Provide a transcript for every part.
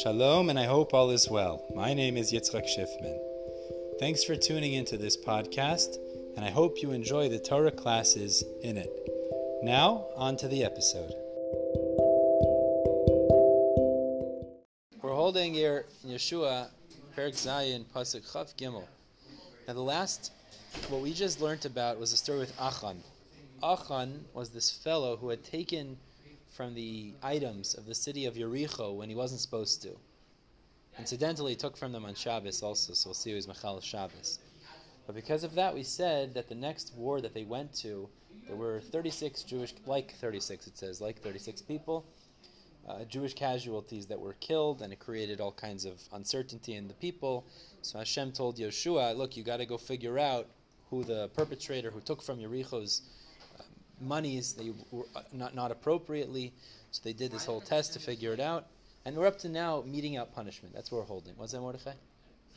Shalom, and I hope all is well. My name is Yitzchak Schiffman. Thanks for tuning into this podcast, and I hope you enjoy the Torah classes in it. Now, on to the episode. We're holding here in Yehoshua, Perek Zayin, Pasuk Chav Gimel. Now, the last, what we just learned about was the story with Achan. Achan was this fellow who had taken from the items of the city of Yericho when he wasn't supposed to. Incidentally, he took from them on Shabbos also, so we'll see who Machal Shabbos. But because of that, we said that the next war that they went to, there were 36 Jewish, like 36 it says, like 36 people, uh, Jewish casualties that were killed, and it created all kinds of uncertainty in the people. So Hashem told Yehoshua, look, you got to go figure out who the perpetrator who took from Yericho's monies they were uh, not not appropriately. So they did this whole test to figure it out, and we're up to now meeting out punishment. That's what we're holding. Was that, Mordechai?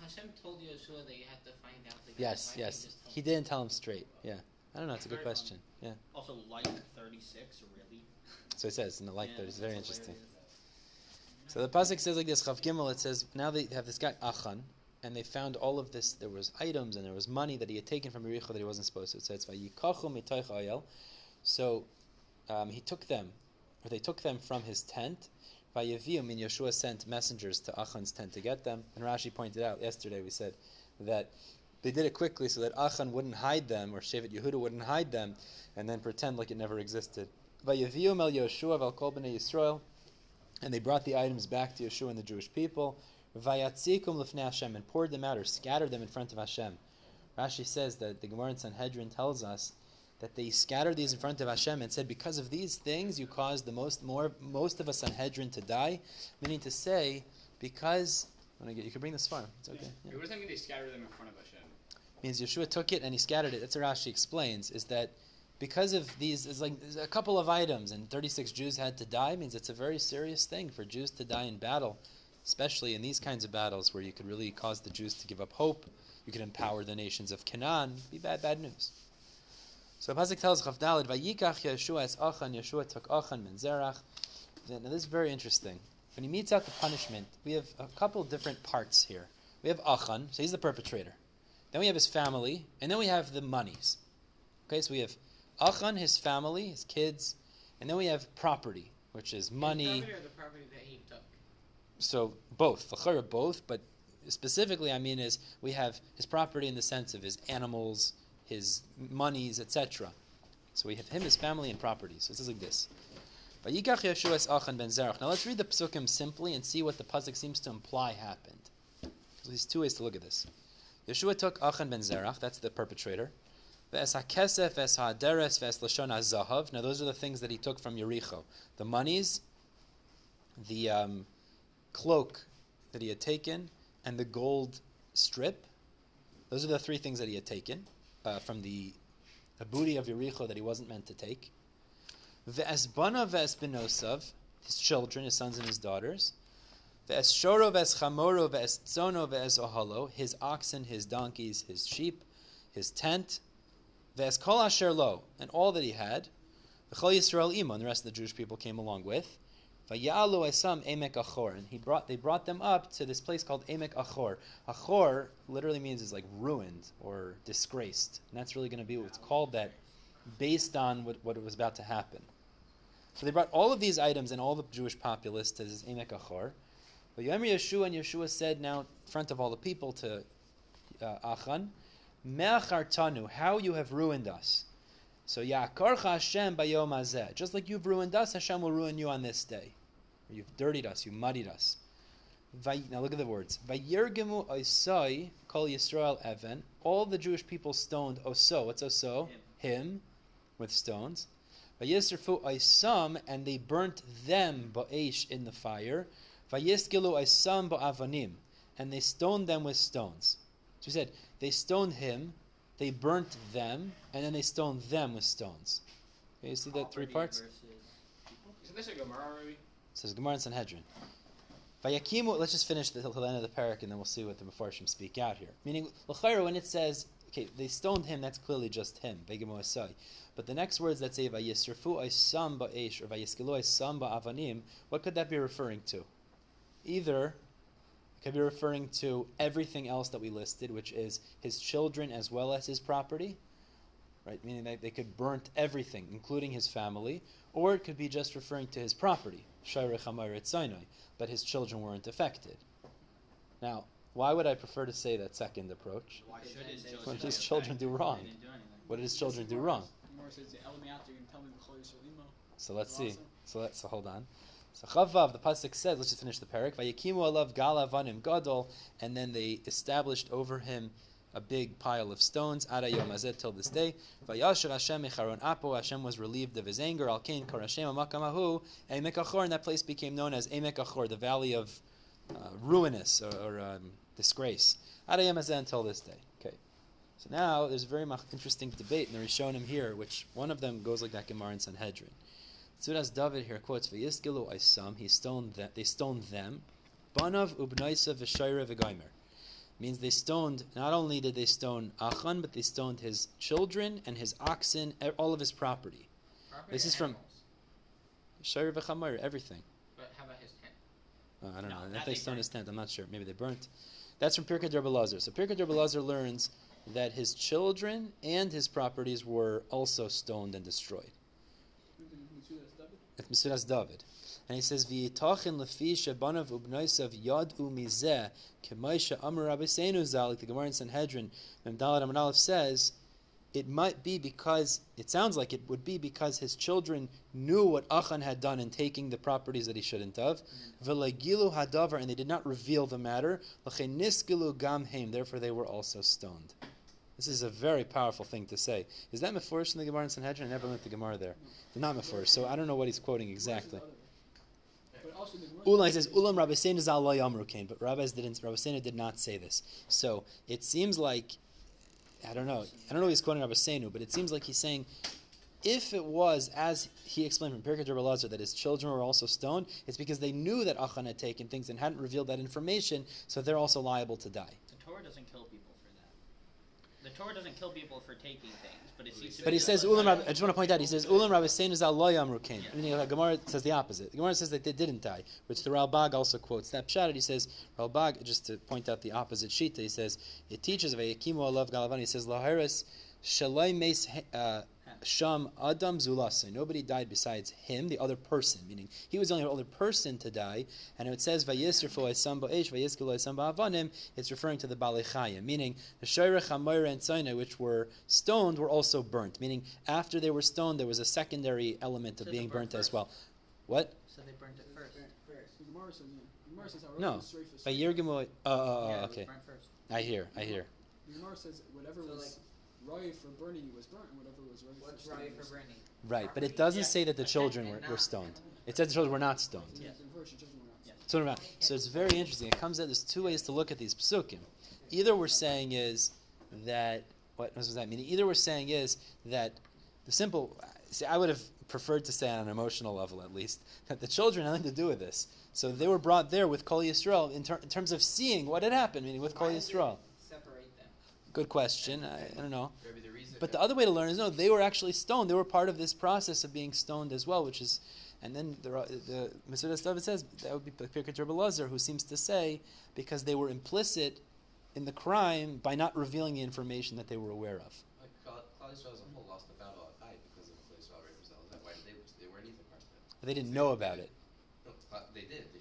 Hashem told Yehoshua that you have to find out. The Yes, yes. He didn't tell him straight. Yeah, I don't know. It's a good question. Yeah. Also, like 36, really? So it says in the like Yeah, there. It's very interesting. So the pasuk says like this: Chav Gimel. It says now they have this guy Achan, and they found all of this. There was items and there was money that he had taken from Yericho that he wasn't supposed to. It says Vayikachu mitoich ayel. So um, he took them, or they took them from his tent. Vayavium, and Yehoshua sent messengers to Achan's tent to get them. And Rashi pointed out yesterday, we said that they did it quickly so that Achan wouldn't hide them, or Shevet Yehuda wouldn't hide them, and then pretend like it never existed. Vayavium el Yehoshua vel kol bnei Yisrael, and they brought the items back to Yehoshua and the Jewish people. Vayatzikum lifnei Hashem, and poured them out or scattered them in front of Hashem. Rashi says that the Gemara in Sanhedrin tells us that they scattered these in front of Hashem and said, because of these things, you caused the most more most of a Sanhedrin to die. Meaning to say, because get, you can bring this far. It's okay. Yeah. What does that mean they scatter them in front of Hashem? Means Yehoshua took it and he scattered it. That's what Rashi explains. Is that because of these, it's like a couple of items, and 36 Jews had to die. Means it's a very serious thing for Jews to die in battle, especially in these kinds of battles where you could really cause the Jews to give up hope. You could empower the nations of Canaan. Be bad, bad news. So Pasuk tells Chavdalid, Vayikach Yehoshua es Achan, Yehoshua took Achan ben Zerach. Now this is very interesting. When he meets out the punishment, we have a couple different parts here. We have Achan, so he's the perpetrator. Then we have his family, and then we have the monies. Okay, so we have Achan, his family, his kids, and then we have property, which is money. The property or the property that he took. So both, both, but specifically I mean is we have his property in the sense of his animals, his monies, etc. So we have him, his family, and property. So it says like this. Now let's read the psukim simply and see what the pasuk seems to imply happened. So there's two ways to look at this. Yehoshua took Achan ben Zerach, that's the perpetrator. Now those are the things that he took from Yericho. The monies, the um, cloak that he had taken, and the gold strip. Those are the three things that he had taken uh, from the, the booty of Yericho that he wasn't meant to take. The Ve'esbana ve'esbinosav, his children, his sons and his daughters. The Ve'eschoro ve'eschamoro ve'estzono ve'ezohalo, his oxen, his donkeys, his sheep, his tent. Ve'eskol asher and all that he had. V'chol Yisrael imo, and the rest of the Jewish people came along with. Vayalu esam emek achor, and he brought they brought them up to this place called emek achor. Achor literally means is like ruined or disgraced, and that's really going to be what's called that, based on what, what was about to happen. So they brought all of these items and all the Jewish populace to this emek achor. But Yomer Yehoshua and Yehoshua said now in front of all the people to uh, Achan, Me'achartanu, how you have ruined us. So Yakarcha Hashem bayom hazeh. Just like you've ruined us, Hashem will ruin you on this day. You've dirtied us, You've muddied us. Now look at the words. Kol Yisrael even. All the Jewish people stoned oso. What's oso? Him, with stones. Vayisrfu oisam, and they burnt them ba'esh in the fire. Vayiskilu oisam ba'avanim, and they stoned them with stones. So he said, they stoned him, they burnt them, and then they stoned them with stones. Okay, you see that three parts? Isn't this a Gemara? Says Gemara and Sanhedrin. Vayakimu, let's just finish the, the end of the parak and then we'll see what the Mefarshim speak out here. Meaning, when it says, okay, they stoned him, that's clearly just him. But the next words that say, Vayisrafu Aisam Ba'esh, or Vayiskilu Aisam Ba'avanim, what could that be referring to? Either it could be referring to everything else that we listed, which is his children as well as his property, right? Meaning that they could burnt everything, including his family, or it could be just referring to his property, Shayrech Hamayret Sinai, but his children weren't affected. Now, why would I prefer to say that second approach? Why should his What children? did his children do wrong? They didn't do anything. What did his children do wrong? Gemara says, "El mi'at, you're gonna tell me b'chol Yisrael imo." So let's see. So let's so hold on. So Chavav, the pasuk says, let's just finish the parak. Vayikimu alav galavanim gadol, and then they established over him a big pile of stones. Ada yom hazeh till this day. Vayasher Hashem mecharon apo. Hashem was relieved of his anger. Al kain kor Hashem amakamahu. Emek Achor, and that place became known as Emek Achor, the valley of uh, ruinous or, or um, disgrace. Ada yom hazeh until this day. Okay. So now there's a very interesting debate in the Rishonim here, which one of them goes like that Gemara in Sanhedrin. Tzuras David here quotes V'yiskilu Isam. He stoned them. They stoned them. Banav ubnaisa v'shayre v'gaimer. Means they stoned. Not only did they stone Achan, but they stoned his children and his oxen, all of his property. Property This is from- animals? Shayre everything. But how about his tent? Uh, I don't No, know. If they they stoned his tent, I'm not sure. Maybe they burnt. That's from Pirkei DeRabbi Eliezer. So Pirkei DeRabbi Eliezer learns that his children and his properties were also stoned and destroyed. Metzudas David. If Mesilas David. And he says, V'yitachin lefi shebanav ubnoisav yad umizeh k'maisha amar rabbeinu zal, like the Gemara in Sanhedrin, Mem Dalad Amar Aleph says, it might be because, it sounds like it would be because his children knew what Achan had done in taking the properties that he shouldn't have. V'legilu hadavar, and they did not reveal the matter. L'chein niskilu gam heim, therefore they were also stoned. This is a very powerful thing to say. Is that Meforish in the Gemara in Sanhedrin? I never went to Gemara there. Not Meforish, so I don't know what he's quoting exactly. But also the Gemara Ulam says Ulam Rabboseinu Zal lo yamru kain, but rabbis didn't. Rabboseinu did not say this. So it seems like I don't know. I don't know. If he's quoting Rabboseinu, but it seems like he's saying if it was as he explained from Pirkei Rabbi that his children were also stoned, it's because they knew that Achan had taken things and hadn't revealed that information, so they're also liable to die. The Torah doesn't kill. The Torah doesn't kill people for taking things, but it seems to But he says Ulam. Rabbi, I just want to point out. He says Ulam Rabboseinu Zal lo yamru kain. Yeah. Meaning the Gemara says the opposite. The Gemara says that they didn't die, which the Ralbag also quotes. That pshat. He says Ralbag just to point out the opposite shita. He says it teaches of Vayakimu alav galavan. He says Lahiris shalai uh, sham adam zulase. Nobody died besides him, the other person. Meaning he was the only other person to die. And it says Vayisrfu esam ba'esh vayiskilu esam ba'avanim. It's referring to the Balechaya. Meaning the Shayrech Hamayra and Sinai, which were stoned, were also burnt. Meaning after they were stoned, there was a secondary element of So being burnt burnt as well. What? So they burnt it first. The Gemara says, yeah. The Gemara says, No. "Harav Yisreifus." By Yergimo. Oh, oh, oh, yeah, okay. first. I hear. I hear. The Gemara says whatever So, was right for burning was burnt, and whatever was right What's for right for was burning? Right, but it doesn't Yeah. say that the children were, were stoned. It said the children were not stoned. Yeah. Yes. The verse, it doesn't work out. So, what about- so it's very interesting. It comes out. There's two ways to look at these psukim. Either we're saying is that what does that mean? Either we're saying is that the simple. See, I would have preferred to say on an emotional level, at least, that the children had nothing to do with this. So they were brought there with Kol Yisrael in, ter- in terms of seeing what had happened, meaning with Kol Why Yisrael. Good question. I, I don't know. Maybe the reason. But the other way to learn is no, they were actually stoned. They were part of this process of being stoned as well, which is, and then the the Mesilas David says that would be Pirkei Lazar, who seems to say because they were implicit in the crime by not revealing the information that they were aware of. Claudius as lost the battle because of the place of why they, they weren't even part of it? They didn't know about it. No, they did.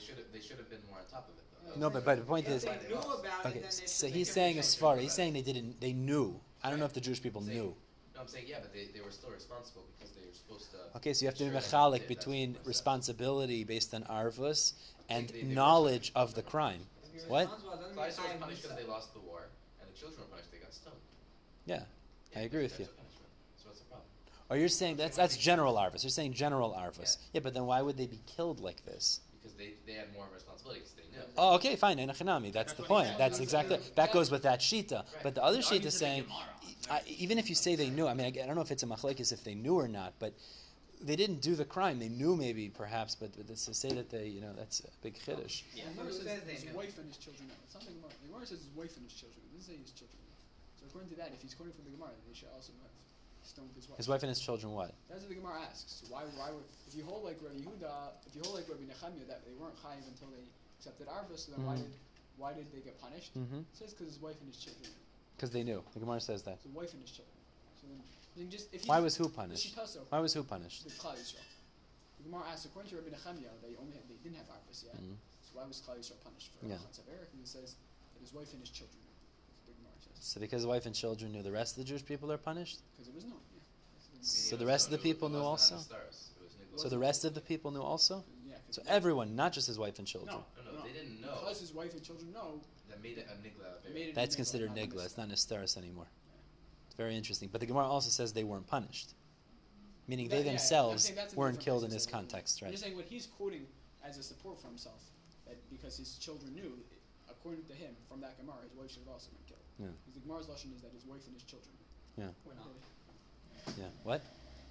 They should have. They They should have. know. They should have. They should have been more on top of it. Though. No, but, but the point is, they knew about okay, it, then they so should he's saying a as decision. far he's saying they didn't, they knew. I don't know if the Jewish people Saying- knew. No, I'm saying yeah, but they, they were still responsible because they were supposed to. Okay, so you have to be ensure that mechalik they did. That's between what I said. responsibility based on arvus and They- they- they knowledge of the crime. If you're What? responsible, it doesn't mean Claudius was I punished because they lost the war, and the children were punished. They got stoned. Yeah, I Yeah, agree that's with you. a punishment. So what's the problem? Or you're saying that's that's general arvus. You're saying general arvus. Yeah. but then why would they be killed like this? Because they, they had more responsibility because they knew. Oh, okay, fine, enochanami. That's That's the point. said. That's That's exactly what he that goes with that shita. But the other Arguing shita is saying, I, even if you say they knew, I mean, I, I don't know if it's a machlekes if they knew or not, but they didn't do the crime. They knew maybe, perhaps, but to say that they, you know, that's a big chiddush. Yeah. The Gemara Who says says they his knew? wife and his children. No, it's not the Gemara. Says his wife and his children. It doesn't say his children. So according to that, if he's quoting from the Gemara, they should also have. His wife. His wife and his children what? That's what the Gemara asks. Why, why would, if you hold like Rabbi Yehuda, if you hold like Rabbi Nechemiah that they weren't chayiv until they accepted arba, so then why Mhm. did, why did they get punished? Mm-hmm. It says because his wife and his children. Because they knew. The Gemara says that. So wife and his children. So then, just if Why was who punished? Why was who punished? the Klal Yisrael. The Gemara asks, according to Rabbi Nechemiah, they only had, they didn't have arbas yet. Mhm. So why was Klal Yisrael punished for Yeah. Chatzav Eric? And he says that his wife and his children. That's what the Gemara says. So because the wife and children knew, the rest of the Jewish people are punished. Because it was known. Yeah. So the- the rest of the people knew also? So the rest of the people knew also. yeah, 'cause So everyone, not just his wife and children. No, No, no, they didn't know. Because his wife and children know. That made it a nigla. It That's a considered not a nigla. It's mitzvah. not nisteris anymore. It's very interesting. But the Gemara also says they weren't punished, meaning That- they themselves saying weren't killed in this so- context, I'm right? just saying what he's quoting as a support for himself, that because his children knew, according to him, from that Gemara, his wife should have also been killed. Yeah. Because the Gemara's lesson is that his wife and his children. Yeah. We're not. Yeah. What?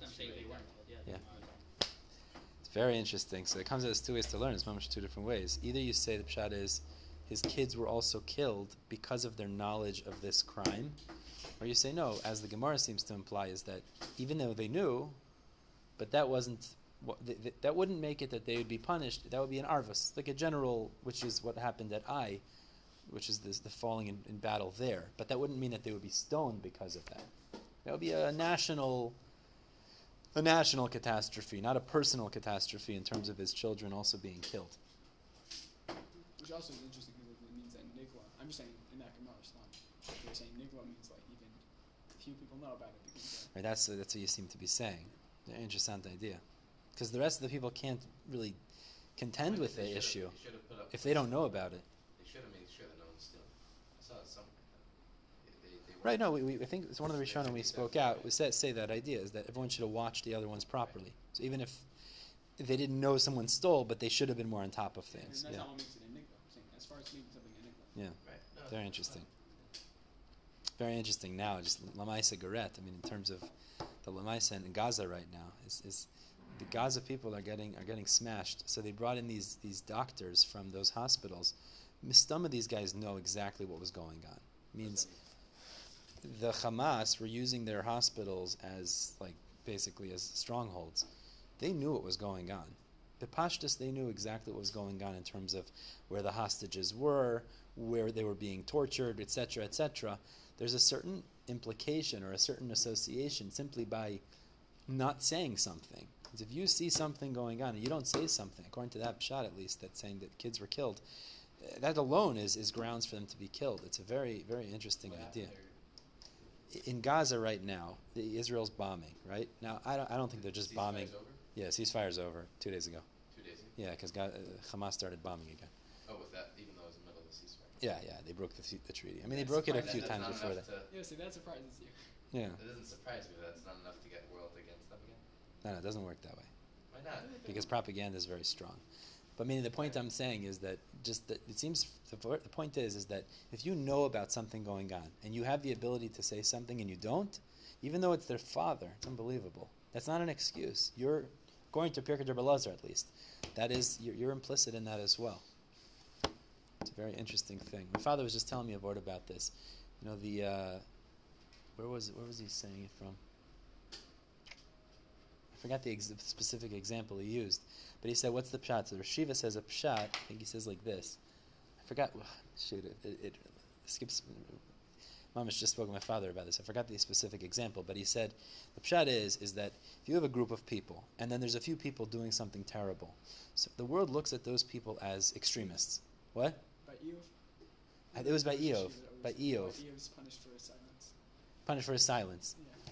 I'm saying they weren't. Yeah. Yeah. It's very interesting. So it comes as two ways to learn. It's much two different ways. Either you say the pshat is his kids were also killed because of their knowledge of this crime, or you say no, as the Gemara seems to imply, is that even though they knew, but that wasn't what th- th- that wouldn't make it that they would be punished. That would be an arvus, like a general, which is what happened at Ai, which is this, the falling in, in battle there. But that wouldn't mean that they would be stoned because of that. That would be a national a national catastrophe, not a personal catastrophe in terms of his children also being killed. Which also is interesting because it means that Nigla, I'm just saying in that Gemara, it's not. They're saying Nigla means like even few people know about it because Right? That's that's what you seem to be saying. An interesting idea, because the rest of the people can't really contend with the issue if they don't know about it. They should have made sure that no one's stealing. I saw it somewhere. They, they, they weren't- Right? No, we, we, I think it's one of the Rishonim we spoke out. was said say that idea is that everyone should have watched the other ones properly. So even if, if they didn't know someone stole, but they should have been more on top of and things. that's Yeah, not what makes it a Nigla. I'm saying as far as making something a Nigla. yeah. Right. Very interesting. Very interesting now, just Lamaisa Garet. I mean, in terms of the Lamaisa in Gaza right now, is, is the Gaza people are getting are getting smashed. So they brought in these these doctors from those hospitals. Some of these guys know exactly what was going on. Means the Hamas were using their hospitals as like basically as strongholds. They knew what was going on. The Pashtus, they knew exactly what was going on in terms of where the hostages were, where they were being tortured, etc., etc. There's a certain implication or a certain association simply by not saying something. 'Cause if you see something going on and you don't say something, according to that shot at least, that's saying that kids were killed, eh, that alone is, is grounds for them to be killed. It's a very, very interesting idea. Happened there? In Gaza right now, the Israel's bombing, right? Now, I don't, I don't think they're just Ceasefire's bombing. Over? Yeah, ceasefire's over two days ago. Two days ago? Yeah, because uh, Hamas started bombing again. Oh, with that, even though it was in the middle of the ceasefire. Yeah, yeah, they broke the, the treaty. I mean, they broke it a few times before that. enough Yeah, see, that surprises you. Yeah, It doesn't surprise me. That's not enough to get world against them again. no, no, it doesn't work that way Why not? because propaganda is very strong. But meaning the point I'm saying is that just that it seems the, the point is is that if you know about something going on and you have the ability to say something and you don't, even though it's their father, it's unbelievable. That's not an excuse. You're going to Pirkei Belazar at least. That is you're, you're implicit in that as well. It's a very interesting thing. My father was just telling me a word about this. You know the uh, where was where was he saying it from? Forgot the ex- specific example he used, but he said, "What's the pshat?" So Rashiva says a pshat. I think he says like this. I forgot. Shoot, it, it, it skips. Mamish just spoke to my father about this. I forgot the specific example, but he said the pshat is is that if you have a group of people and then there's a few people doing something terrible, so the world looks at those people as extremists. What? By Iyov. It was by Iyov, by was- Iyov. Iyov's punished for his silence. Punished for his silence, Yeah.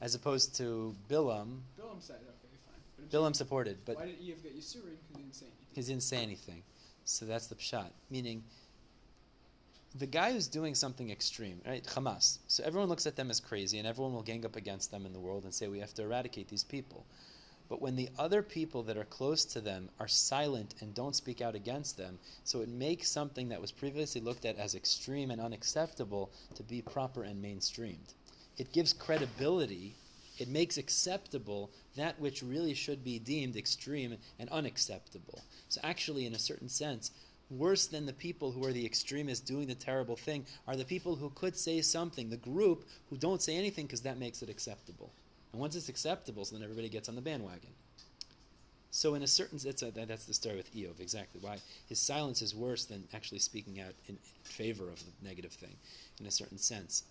As opposed to Bilam. Bilam said, okay, fine. But Bilam saying, supported, but why did Iyov get Yisurin? Because he didn't say anything. he didn't say anything. So that's the pshat. Meaning, the guy who's doing something extreme, right? Hamas. So everyone looks at them as crazy, and everyone will gang up against them in the world and say we have to eradicate these people. But when the other people that are close to them are silent and don't speak out against them, so it makes something that was previously looked at as extreme and unacceptable to be proper and mainstreamed. It gives credibility, it makes acceptable that which really should be deemed extreme and unacceptable. So, actually, in a certain sense, worse than the people who are the extremists doing the terrible thing are the people who could say something, the group who don't say anything because that makes it acceptable. And once it's acceptable, so then everybody gets on the bandwagon. So in a certain that's a, that's the story with Iyov exactly why his silence is worse than actually speaking out in favor of the negative thing, in a certain sense.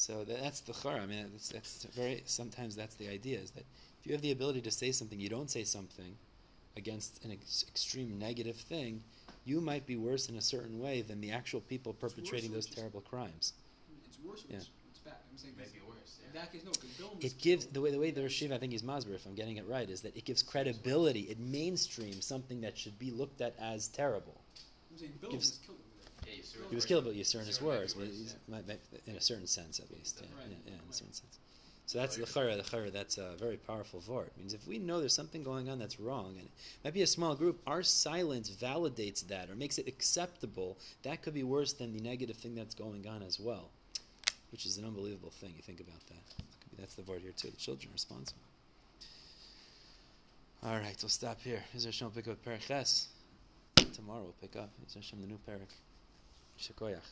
So that, that's the chara. I mean, that's, that's very sometimes that's the idea is that if you have the ability to say something, you don't say something against an ex- extreme negative thing, you might be worse in a certain way than the actual people perpetrating those terrible crimes. It's worse. Or Yeah. it's, it's bad. I'm saying 'cause Maybe worse. Yeah. case, no. Because Bill was It gives the way the way the Rosh Yeshiva, I think he's Masber, if I'm getting it right, is that it gives credibility. It mainstreams something that should be looked at as terrible. I'm saying Bill gives- was killed over there. Yeah, you sort He was killed, but Yisur in his Yisur might be words, but yeah. might- might- in a certain sense, at least. Yeah, Right. yeah, yeah, in a certain sense. So that's the chara. The chara. That's a very powerful vort. It means if we know there's something going on that's wrong, and it might be a small group, our silence validates that or makes it acceptable. That could be worse than the negative thing that's going on as well, which is an unbelievable thing. You think about that. That's the vort here too. The children are responsible. All right, we'll stop here. Is there Hashem pick up Perek Tomorrow we'll pick up. Is there Hashem the new Perek? Shakoyach.